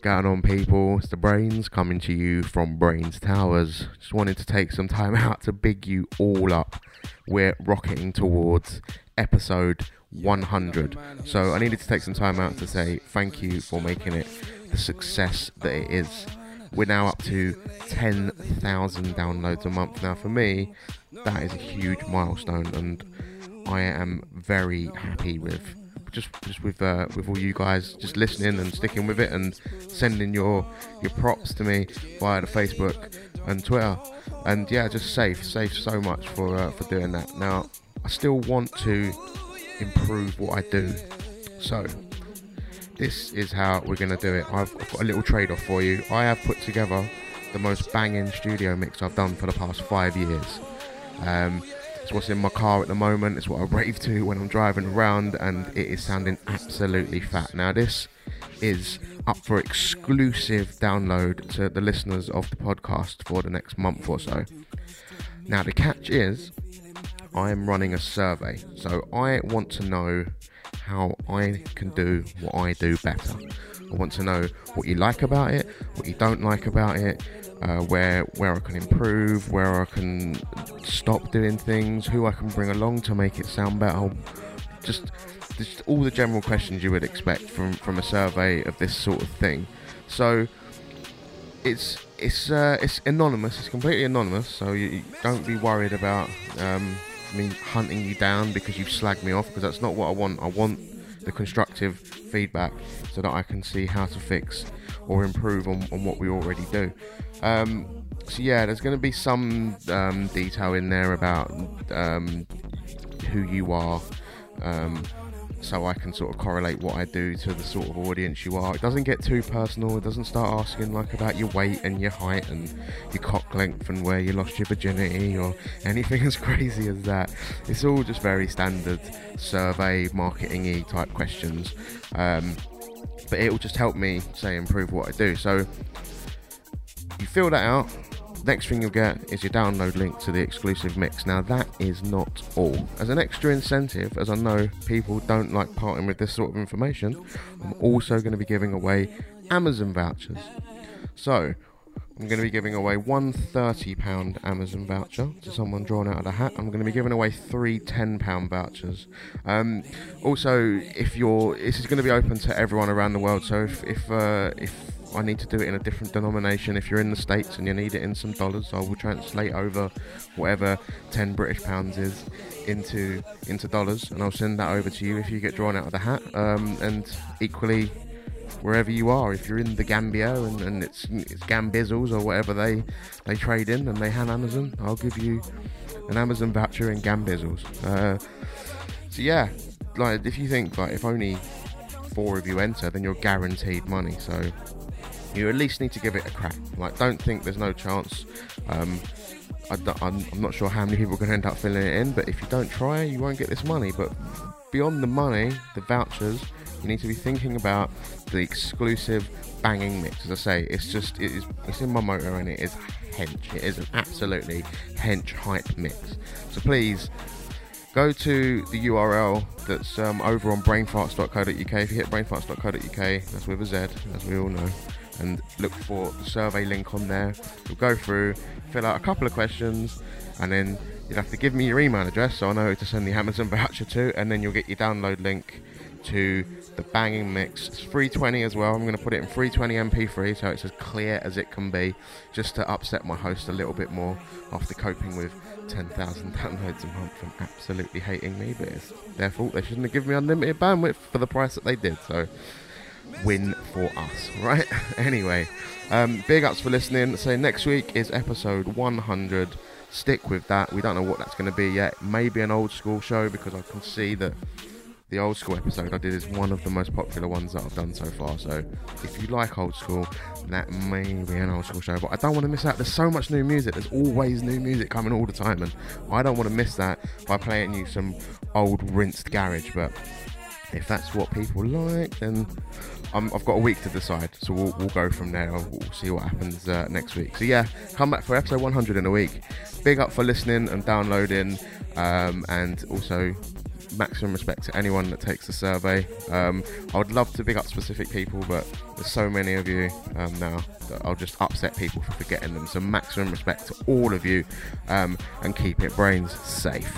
going on, people? It's the BrainZ coming to you from BrainZ Towers. Just wanted to take some time out to big you all up. We're rocketing towards episode 100. So I needed to take some time out to say thank you for making it the success that it is. We're now up to 10,000 downloads a month. Now, for me, that is a huge milestone, and I am very happy with just just with uh, with all you guys just listening and sticking with it and sending your your props to me via the Facebook and Twitter. And yeah, just safe, safe so much for uh, for doing that. Now, I still want to improve what I do, so this is how we're gonna do it. I've, I've got a little trade-off for you. I have put together the most banging studio mix I've done for the past five years. Um, it's what's in my car at the moment. It's what I rave to when I'm driving around, and it is sounding absolutely fat. Now, this is up for exclusive download to the listeners of the podcast for the next month or so. Now, the catch is I am running a survey, so I want to know how I can do what I do better. I want to know what you like about it, what you don't like about it, uh, where where I can improve, where I can stop doing things, who I can bring along to make it sound better. Just just all the general questions you would expect from from a survey of this sort of thing. So it's it's uh, it's anonymous. It's completely anonymous. So you, you don't be worried about um, me hunting you down because you've slagged me off because that's not what I want. I want the constructive feedback so that I can see how to fix or improve on, on what we already do. Um, so yeah, there's going to be some um, detail in there about um, who you are, um, so I can sort of correlate what I do to the sort of audience you are. It doesn't get too personal. It doesn't start asking like about your weight and your height and your cock length and where you lost your virginity or anything as crazy as that. It's all just very standard survey marketing-y type questions. Um, but it will just help me say improve what I do. So you fill that out. Next thing you'll get is your download link to the exclusive mix. Now, that is not all. As an extra incentive, as I know people don't like parting with this sort of information, I'm also going to be giving away Amazon vouchers. So, I'm going to be giving away one £30 Amazon voucher to someone drawn out of the hat. I'm going to be giving away three £10 vouchers. Um, also, if you're, this is going to be open to everyone around the world. So if if uh, if I need to do it in a different denomination. If you're in the States and you need it in some dollars, I will translate over whatever 10 British pounds is into into dollars and I'll send that over to you if you get drawn out of the hat. Um, and equally, wherever you are, if you're in the Gambia and, and it's, it's Gambizzles or whatever they, they trade in and they hand Amazon, I'll give you an Amazon voucher in Gambizzles. Uh, so yeah, like if you think like if only four of you enter, then you're guaranteed money. So you at least need to give it a crack. Like, don't think there's no chance. Um, I am not sure how many people are going to end up filling it in, but if you don't try, you won't get this money. But beyond the money, the vouchers, you need to be thinking about the exclusive banging mix. As I say, it's just it is it's in my motor and it is hench. It is an absolutely hench hype mix. So please go to the URL that's um, over on brainfarts.co.uk. If you hit brainfarts.co.uk, that's with a Z, as we all know and look for the survey link on there. You'll go through, fill out a couple of questions, and then you'll have to give me your email address so I know who to send the Amazon voucher to, and then you'll get your download link to the banging mix. It's 320 as well. I'm going to put it in 320 MP3 so it's as clear as it can be, just to upset my host a little bit more after coping with 10,000 downloads a month and absolutely hating me. But it's their fault. They shouldn't have given me unlimited bandwidth for the price that they did. So win for us, right? anyway, um, big ups for listening. So next week is episode 100. Stick with that. We don't know what that's going to be yet. Maybe an old school show because I can see that the old school episode I did is one of the most popular ones that I've done so far. So if you like old school, that may be an old school show. But I don't want to miss out. There's so much new music. There's always new music coming all the time, and I don't want to miss that by playing you some old rinsed garage. But if that's what people like, then i have got a week to decide. So we'll, we'll go from there. We'll see what happens uh, next week. So yeah, come back for episode 100 in a week. Big up for listening and downloading, um, and also maximum respect to anyone that takes the survey. Um, I would love to big up specific people, but there's so many of you um, now that I'll just upset people for forgetting them. So maximum respect to all of you, um, and keep it brains safe.